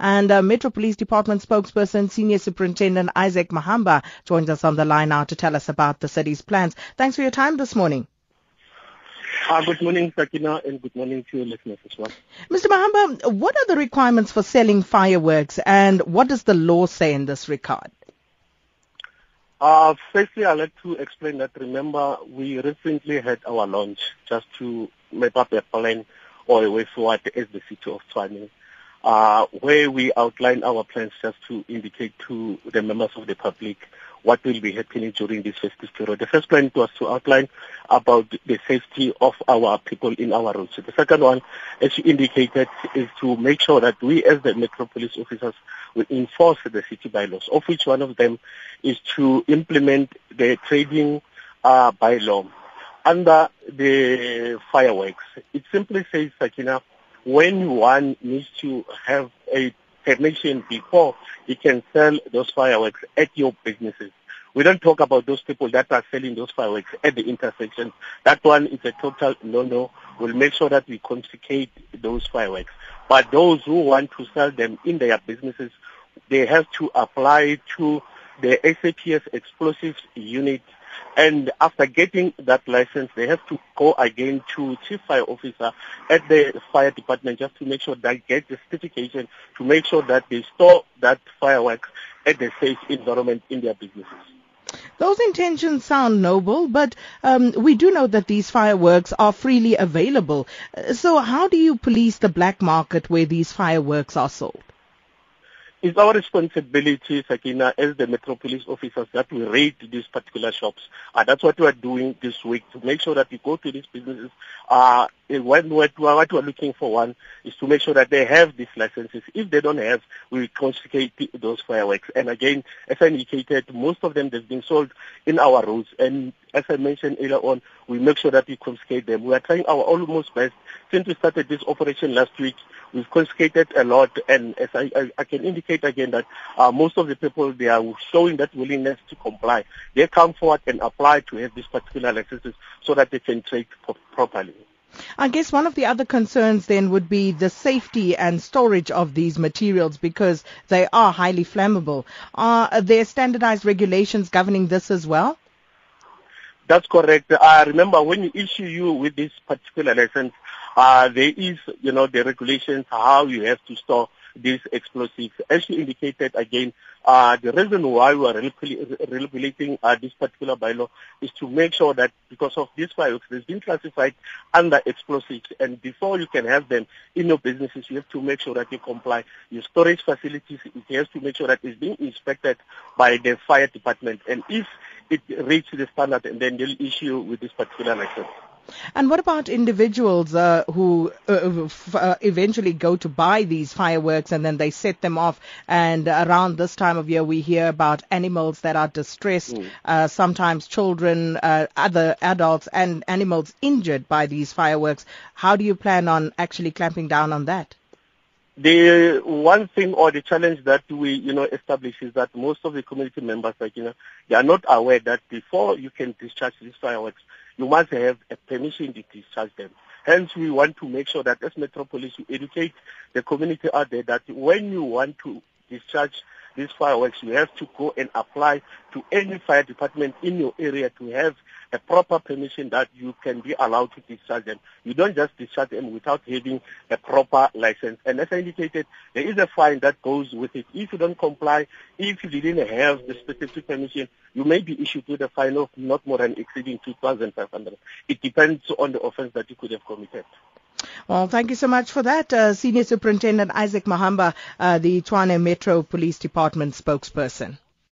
And uh, Metro Police Department spokesperson, Senior Superintendent Isaac Mahamba joins us on the line now to tell us about the city's plans. Thanks for your time this morning. Uh, good morning, Sakina, and good morning to your listeners as well. Mr. Mahamba, what are the requirements for selling fireworks and what does the law say in this regard? Uh, firstly, I'd like to explain that, remember, we recently had our launch just to map up a plan or a way forward as the city of Tshwane, uh, where we outline our plans just to indicate to the members of the public what will be happening during this festive period. The first plan was to outline about the safety of our people in our roads. The second one, as you indicated, is to make sure that we as the Metro Police officers will enforce the city bylaws, of which one of them is to implement the trading uh, bylaw under the fireworks. It simply says, Sakina, when one needs to have a permission before he can sell those fireworks at your businesses. We don't talk about those people that are selling those fireworks at the intersection. That one is a total no-no. We'll make sure that we confiscate those fireworks. But those who want to sell them in their businesses, they have to apply to the SAPS explosives unit and after getting that license, they have to go again to chief fire officer at the fire department just to make sure they get the certification to make sure that they store that fireworks at the safe environment in their businesses. Those intentions sound noble, but um, we do know that these fireworks are freely available. So how do you police the black market where these fireworks are sold? It's our responsibility, Sakina, as the Metro Police officers that we raid these particular shops. And that's what we are doing this week to make sure that we go to these businesses. Uh, when what we are looking for one is to make sure that they have these licenses. If they don't have, we confiscate those fireworks. And again, as I indicated, most of them have been sold in our roads. And as I mentioned earlier on, we make sure that we confiscate them. We are trying our almost best. Since we started this operation last week, we've confiscated a lot. And as I, I, I can indicate again that uh, most of the people, they are showing that willingness to comply. They come forward and apply to have these particular licenses so that they can trade properly. I guess one of the other concerns then would be the safety and storage of these materials because they are highly flammable. Are there standardized regulations governing this as well? That's correct. I remember when you issue you with this particular license, uh, there is, you know, the regulations how you have to store these explosives. As you indicated again, uh, the reason why we are regulating uh, this particular bylaw is to make sure that because of these fireworks, they've been classified under explosives. And before you can have them in your businesses, you have to make sure that you comply. Your storage facilities, you have to make sure that it's being inspected by the fire department. And if it reaches the standard, and then they'll issue with this particular license. And what about individuals uh, who uh, f- uh, eventually go to buy these fireworks and then they set them off? And around this time of year, we hear about animals that are distressed, mm. sometimes children, uh, other adults, and animals injured by these fireworks. How do you plan on actually clamping down on that? The one thing or the challenge that we, you know, establish is that most of the community members, like, you know, they are not aware that before you can discharge these fireworks, you must have a permission to discharge them. Hence, we want to make sure that as Metro Police, you educate the community out there that when you want to discharge these fireworks, you have to go and apply to any fire department in your area to have a proper permission that you can be allowed to discharge them. You don't just discharge them without having a proper license. And as I indicated, there is a fine that goes with it. If you don't comply, if you didn't have the specific permission, you may be issued with a fine of not more than exceeding 2,500. It depends on the offense that you could have committed. Well, thank you so much for that, uh, Senior Superintendent Isaac Mahamba, uh, the Tshwane Metro Police Department spokesperson.